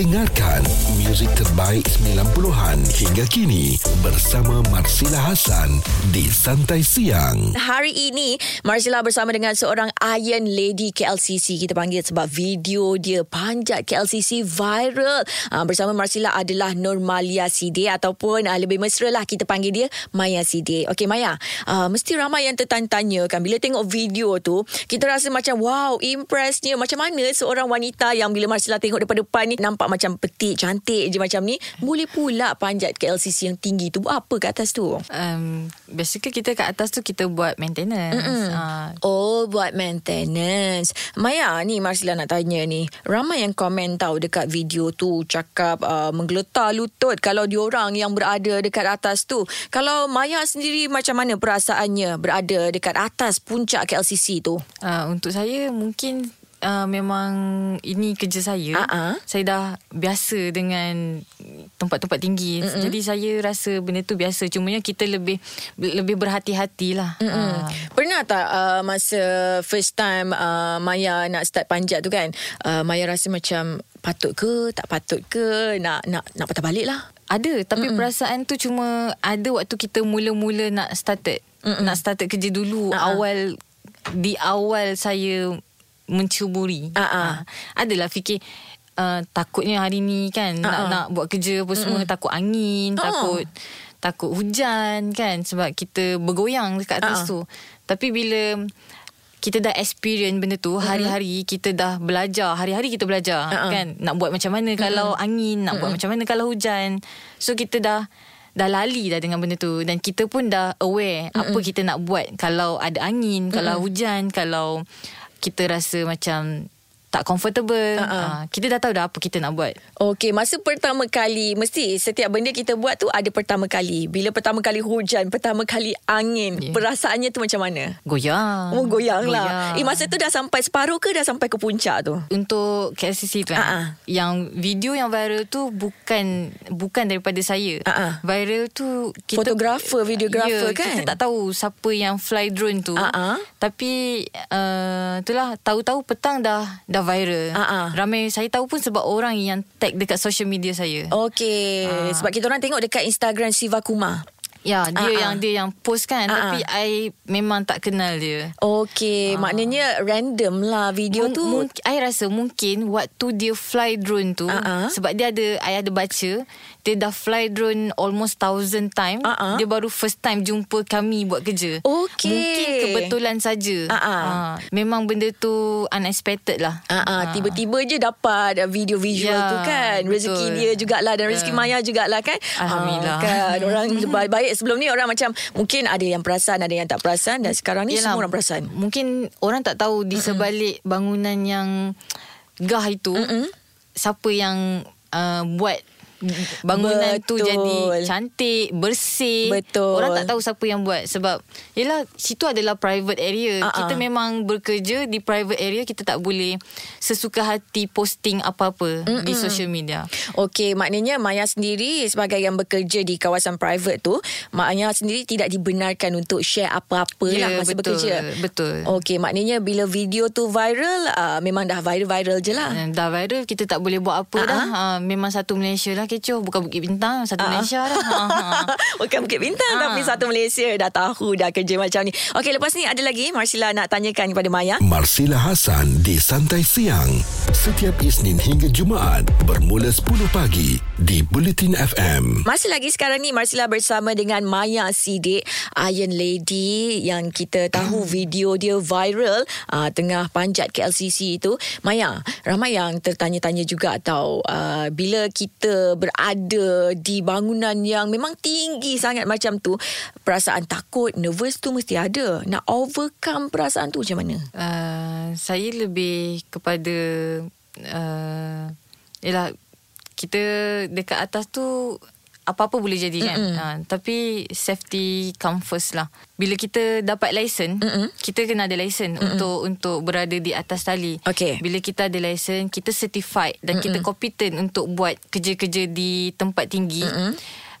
Dengarkan muzik terbaik 90-an hingga kini bersama Marsila Hasan di Santai Siang. Hari ini Marsila bersama dengan seorang Iron Lady KLCC kita panggil sebab video dia panjat KLCC viral. Uh, bersama Marsila adalah Normalia Sidi ataupun uh, lebih mesra lah kita panggil dia Maya Sidi. Okey Maya, uh, mesti ramai yang tertanya-tanya kan bila tengok video tu kita rasa macam wow impressnya macam mana seorang wanita yang bila Marsila tengok daripada depan ni nampak macam petik cantik je macam ni boleh pula panjat KLCC yang tinggi tu buat apa kat atas tu? Um, basically kita kat atas tu kita buat maintenance. Uh, Oh, buat maintenance. Maya, ni Marsila nak tanya ni. Ramai yang komen tahu dekat video tu cakap uh, menggeletar lutut kalau diorang yang berada dekat atas tu. Kalau Maya sendiri macam mana perasaannya berada dekat atas puncak KLCC tu? uh, untuk saya mungkin uh, memang ini kerja saya. Ah-ah. Saya dah biasa dengan tempat-tempat tinggi. Mm-mm. Jadi saya rasa benda tu biasa. Cumanya kita lebih lebih berhati-hatilah. Uh, Pernah tak uh, masa first time uh, Maya nak start panjat tu kan? Uh, Maya rasa macam patut ke, tak patut ke, nak nak nak patah balik lah. ada tapi Mm-mm. perasaan tu cuma ada waktu kita mula-mula nak started Mm-mm. nak started kerja dulu Ah-ah. awal di awal saya mencuburi. Ah-ah. Ah, adalah fikir uh, takutnya hari ni kan nak Ah-ah. nak buat kerja apa semua takut angin, Oh. takut takut hujan kan sebab kita bergoyang dekat atas Ah-ah. tu. Tapi bila kita dah experience benda tu hari-hari kita dah belajar hari-hari kita belajar Ah-ah. kan nak buat macam mana kalau angin nak buat macam mana kalau hujan so kita dah dah lali dah dengan benda tu dan kita pun dah aware apa kita nak buat kalau ada angin kalau hujan kalau kita rasa macam tak comfortable Ah-ah. uh, kita dah tahu dah apa kita nak buat Okey, masa pertama kali mesti setiap benda kita buat tu ada pertama kali. Bila pertama kali hujan, pertama kali angin, Yeah. perasaannya tu macam mana? goyang Oh, goyang lah. Eh, masa tu dah sampai separuh ke dah sampai ke puncak tu? untuk KLCC tu ah. kan yang video yang viral tu bukan bukan daripada saya ah. viral tu Fotografer, videografer ya, kan? kita tak tahu siapa yang fly drone tu ah. tapi uh, itulah tahu-tahu petang dah dah viral Ah, ah. ramai saya tahu pun sebab orang yang tag dekat social media saya Okey, Ah. sebab kita orang tengok dekat Instagram Siva Kumar. Ya dia Ah, ah. yang dia yang post kan Ah, tapi I memang tak kenal dia Okey, maknanya random lah video Mung- tu. mung- I rasa mungkin waktu dia fly drone tu Ah, ah. sebab dia ada I ada baca dia dah fly drone almost thousand time Ah, ah. dia baru first time jumpa kami buat kerja Okey. mungkin kebetulan saja Ah, ah. Ah, memang benda tu unexpected lah Ah, ah, tiba-tiba je dapat uh, video visual Ya, tu kan. Rezeki betul. dia jugalah dan rezeki Ya. Maya jugalah kan. Alhamdulillah. Ah, kan orang baik sebelum ni orang macam mungkin ada yang perasan, ada yang tak perasan dan sekarang ni Yelah, semua orang perasan. Mungkin orang tak tahu di sebalik bangunan yang gah itu Mm-mm. siapa yang uh, buat bangunan tu Betul. jadi cantik, bersih. Betul. Orang tak tahu siapa yang buat sebab yalah situ adalah private area. Ah, ah. Kita memang bekerja di private area kita tak boleh sesuka hati posting apa-apa di social media. Okey, maknanya Maya sendiri sebagai yang bekerja di kawasan private tu, Maya sendiri tidak dibenarkan untuk share apa-apa Ya, lah masa betul, bekerja. betul. Okey, maknanya bila video tu viral, uh, memang dah viral-viral je lah. Dah viral kita tak boleh buat apa Ah, dah. Uh, memang satu Malaysia lah kecoh bukan Bukit Bintang satu Ah. Malaysia dah. Ha, ha. Bukan Bukit Bintang Ah. Tapi satu Malaysia Dah tahu dah kerja macam ni Okey lepas ni ada lagi Marsila nak tanyakan kepada Maya Marsila Hasan di Santai Siang. Setiap Isnin hingga Jumaat bermula 10 pagi di Bulletin FM. Masih lagi sekarang ni Marsila bersama dengan Maya Sidik Iron Lady Yang kita tahu video dia viral uh, Tengah panjat KLCC itu Maya Ramai yang tertanya-tanya juga tau uh, Bila kita berada di bangunan yang memang tinggi sangat macam tu Perasaan takut, nervous tu mesti ada Nak overcome perasaan tu macam mana? Uh, saya lebih kepada uh, yalah kita dekat atas tu apa-apa boleh jadi kan. Uh, tapi safety come first lah. Bila kita dapat lesen, Mm-mm. kita kena ada lesen untuk untuk berada di atas tali. Okey. Bila kita ada lesen, kita certified dan kita competent untuk buat kerja-kerja di tempat tinggi.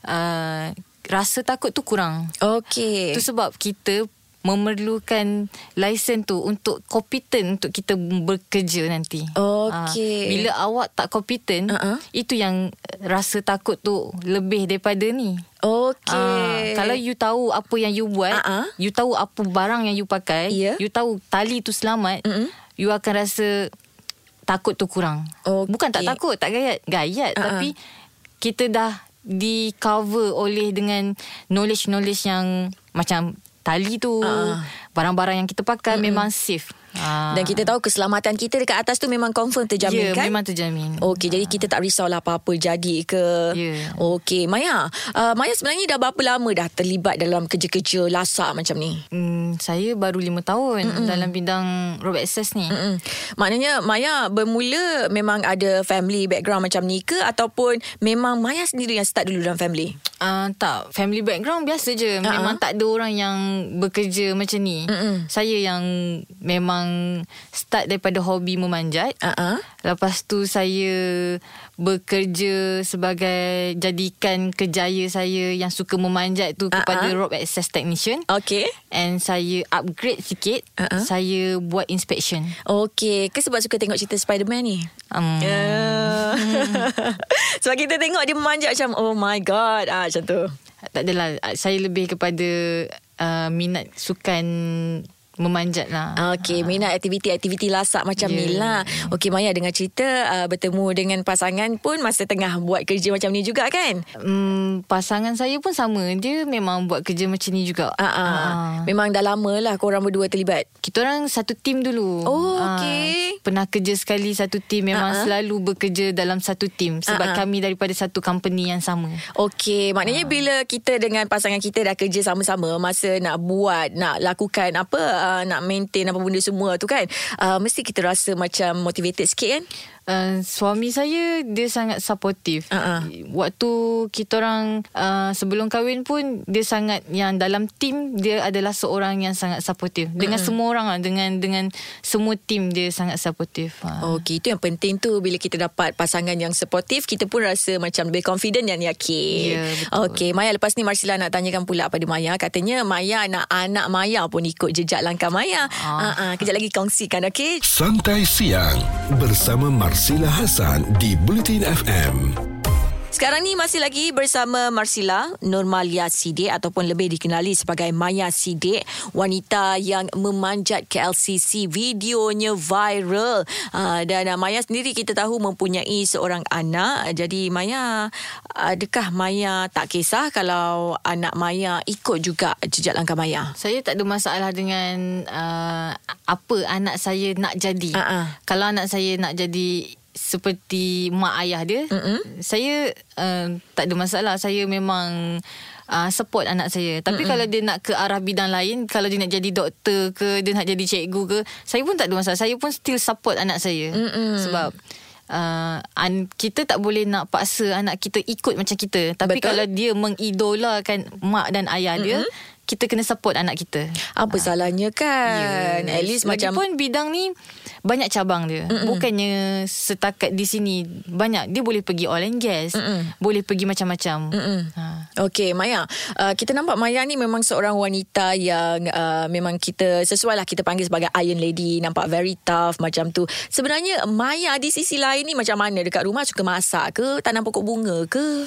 Uh, rasa takut tu kurang. Okey Itu sebab kita memerlukan lesen tu untuk kompetent untuk kita bekerja nanti. Okey. Ah, bila awak tak kompetent, Uh-uh. itu yang rasa takut tu lebih daripada ni. Okey. Ah, kalau you tahu apa yang you buat, ah. you tahu apa barang yang you pakai, Ya. you tahu tali tu selamat, Mm-mm. you akan rasa takut tu kurang. Okey. Bukan tak takut, tak gayat, gayat ah. tapi kita dah di cover oleh dengan knowledge-knowledge yang macam tali tu, Ah. barang-barang yang kita pakai memang safe. Ah. Dan kita tahu keselamatan kita dekat atas tu memang confirm terjamin ya, kan? memang terjamin. Okey, jadi kita tak risaulah apa-apa jadi ke. Ya. Okey, Maya. Uh, Maya sebenarnya dah berapa lama dah terlibat dalam kerja-kerja lasak macam ni? Hmm, saya baru lima tahun Mm-mm. dalam bidang road access ni. Mm-mm. Maknanya Maya bermula memang ada family background macam ni ke ataupun memang Maya sendiri yang start dulu dalam family? Uh, tak, family background biasa je. Memang tak ada orang yang bekerja macam ni. Mm-mm. Saya yang memang start daripada hobi memanjat. Uh-uh. Lepas tu saya bekerja sebagai jadikan kejaya saya yang suka memanjat tu kepada Ha-ha. road access technician. Okey. And saya upgrade sikit. Ha-ha. Saya buat inspection. Okey, ke sebab suka tengok cerita Spider-Man ni? Um, Yeah. sebab kita tengok dia memanjat macam oh my god ah macam tu. Tak adalah. Saya lebih kepada uh, minat sukan memanjat lah. Okey, minat aktiviti-aktiviti lasak macam Ya. ni lah. Okey, Maya dengan cerita uh, bertemu dengan pasangan pun masa tengah buat kerja macam ni juga kan? Hmm, pasangan saya pun sama. Dia memang buat kerja macam ni juga. Ah, ah. Memang dah lama lah korang berdua terlibat. Kita orang satu tim dulu. Oh, Ah, okey. pernah kerja sekali satu tim. Memang Ah, ah. selalu bekerja dalam satu tim. Sebab Ah, ah. kami daripada satu company yang sama. Okey, maknanya bila kita dengan pasangan kita dah kerja sama-sama masa nak buat, nak lakukan apa, nak maintain apa benda semua tu kan, uh, mesti kita rasa macam motivated sikit kan? Uh, suami saya dia sangat supportive. Ah. Waktu kita orang uh, sebelum kahwin pun dia sangat yang dalam tim dia adalah seorang yang sangat supportive dengan semua orang lah dengan dengan semua tim dia sangat supportive. Uh. Okey, itu yang penting tu bila kita dapat pasangan yang supportive, kita pun rasa macam lebih confident dan yakin. Ya, betul. Okey, Maya lepas ni Marsila nak tanyakan pula pada Maya, katanya Maya nak anak Maya pun ikut jejak langkah Maya. Ah. Uh, uh, kejap lagi kongsikan, okey? Santai Siang bersama Marsila Hasan di Bulletin FM. Sekarang ni masih lagi bersama Marsila Nurmalia Sidik ataupun lebih dikenali sebagai Maya Sidik, wanita yang memanjat KLCC, videonya viral. Uh, dan uh, Maya sendiri kita tahu mempunyai seorang anak. Jadi Maya, adakah Maya tak kisah kalau anak Maya ikut juga jejak langkah Maya? Saya tak ada masalah dengan uh, apa anak saya nak jadi. Ah, ah. Kalau anak saya nak jadi seperti mak ayah dia, Mm-mm. saya uh, tak ada masalah. Saya memang uh, support anak saya. Tapi kalau dia nak ke arah bidang lain, kalau dia nak jadi doktor ke, dia nak jadi cikgu ke, saya pun tak ada masalah. Saya pun still support anak saya. Mm-mm. Sebab Uh, an, kita tak boleh nak paksa anak kita ikut macam kita tapi Betul. kalau dia mengidolakan mak dan ayah dia kita kena support anak kita Apa salahnya kan? At least macam... Lagipun bidang ni banyak cabang dia. Mm-mm. Bukannya setakat di sini banyak. Dia boleh pergi oil and gas, Mm-mm. boleh pergi macam-macam. Mm-mm. Ha. Okey Maya, uh, kita nampak Maya ni memang seorang wanita yang uh, memang kita sesuai lah kita panggil sebagai iron lady, nampak very tough macam tu. Sebenarnya Maya di sisi lain ni macam mana dekat rumah suka masak ke, tanam pokok bunga ke?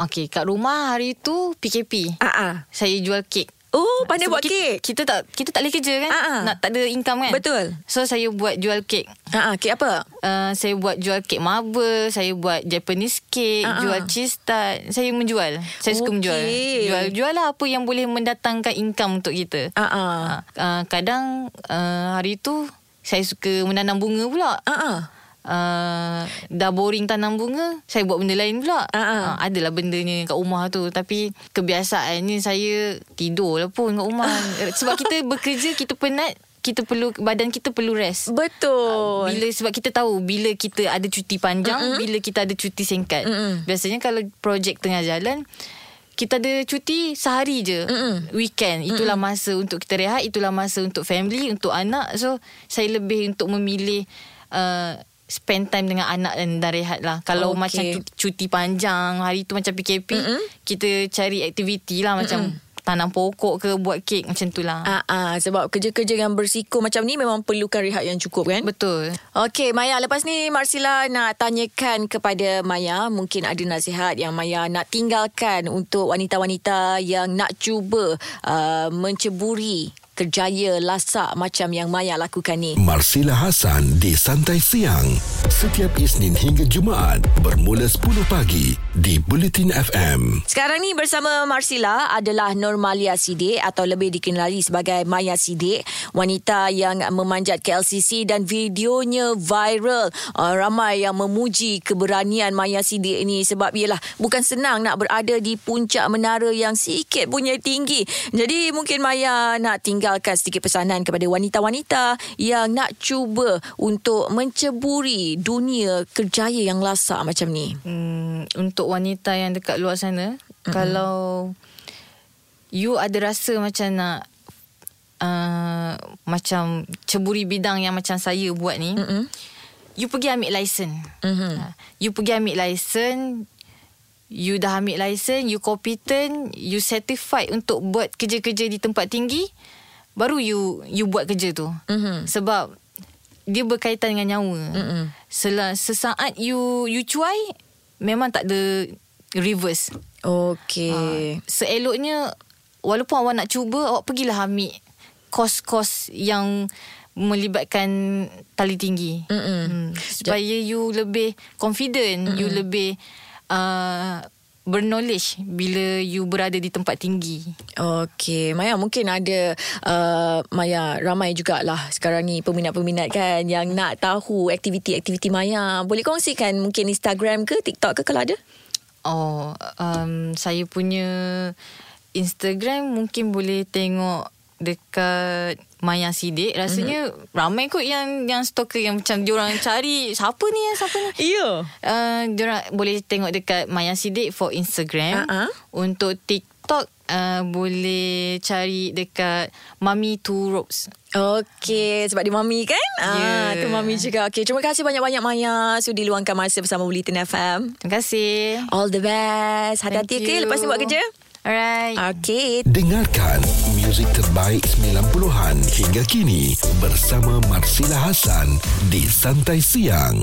Okey, kat rumah hari tu PKP. Ah ah. Saya jual kek. Oh, pandai Sebab buat kita, kek. Kita tak kita tak boleh kerja kan? Ah. Nak tak ada income kan? Betul. So saya buat jual kek. Ah ah, kek apa? Uh, saya buat jual kek marble, saya buat Japanese cake, ah. jual cheese tart. Saya menjual. Saya suka Okey. menjual. Jual-jual lah apa yang boleh mendatangkan income untuk kita. Ah ah. Uh, uh, kadang uh, hari tu saya suka menanam bunga pula. Ah ah. Uh, dah boring tanam bunga Saya buat benda lain pula ah. uh, Adalah bendanya kat rumah tu Tapi kebiasaannya saya Tidur lah pun kat rumah Sebab kita bekerja Kita penat kita perlu badan kita perlu rest. Betul. Bila sebab kita tahu bila kita ada cuti panjang, Mm-mm. bila kita ada cuti singkat. Mm-mm. Biasanya kalau projek tengah jalan kita ada cuti sehari je Mm-mm. weekend itulah Mm-mm. masa untuk kita rehat itulah masa untuk family untuk anak so saya lebih untuk memilih uh, spend time dengan anak dan, dan rehat lah kalau Okey. macam cuti, panjang hari tu macam PKP Mm-mm. kita cari aktiviti lah macam tanam pokok ke buat kek macam tu lah. Ah, ah, sebab kerja-kerja yang bersiko macam ni memang perlukan rehat yang cukup kan? Betul. Okey Maya lepas ni Marsila nak tanyakan kepada Maya mungkin ada nasihat yang Maya nak tinggalkan untuk wanita-wanita yang nak cuba uh, menceburi kerjaya lasak macam yang Maya lakukan ni. Marsila Hasan di Santai Siang. Setiap Isnin hingga Jumaat bermula 10 pagi di Bulletin FM. Sekarang ni bersama Marsila adalah Normalia Sidik atau lebih dikenali sebagai Maya Sidik, wanita yang memanjat KLCC dan videonya viral. Uh, ramai yang memuji keberanian Maya Sidik ini sebab ialah bukan senang nak berada di puncak menara yang sikit punya tinggi. Jadi mungkin Maya nak tinggalkan sedikit pesanan kepada wanita-wanita yang nak cuba untuk menceburi dunia kerjaya yang lasak macam ni. Hmm, untuk wanita yang dekat luar sana, mm-hmm. kalau you ada rasa macam nak uh, macam ceburi bidang yang macam saya buat ni, mm-hmm. you pergi ambil lesen. Mm-hmm. Uh, you pergi ambil lesen, you dah ambil lesen, you competent, you certified untuk buat kerja-kerja di tempat tinggi, baru you you buat kerja tu. Mm-hmm. Sebab dia berkaitan dengan nyawa. Mm-hmm. Sel- sesaat you you cuai, memang tak ada reverse. Okey. Uh, seeloknya walaupun awak nak cuba awak pergilah ambil kos-kos yang melibatkan tali tinggi. Hmm, supaya you lebih confident, Mm-mm. you lebih uh, berknowledge bila you berada di tempat tinggi. Okey, Maya mungkin ada uh, Maya ramai jugalah sekarang ni peminat-peminat kan yang nak tahu aktiviti-aktiviti Maya. Boleh kongsikan mungkin Instagram ke TikTok ke kalau ada? Oh, um, saya punya Instagram mungkin boleh tengok dekat Maya Sidik rasanya mm-hmm. ramai kot yang yang stalker yang macam diorang cari siapa ni ya siapa ni. Ya. Yeah. Uh, diorang boleh tengok dekat Maya Sidik for Instagram. Uh-huh. Untuk TikTok uh, boleh cari dekat Mami Two Ropes. Okey, sebab dia mami kan? Yeah. Ah, tu mami juga. Okey, terima kasih banyak-banyak Maya sudi luangkan masa bersama Bulletin FM. Terima kasih. All the best. Hati-hati okey lepas ni buat kerja. Alright. Okay. Dengarkan muzik terbaik 90-an hingga kini bersama Marsila Hasan di Santai Siang.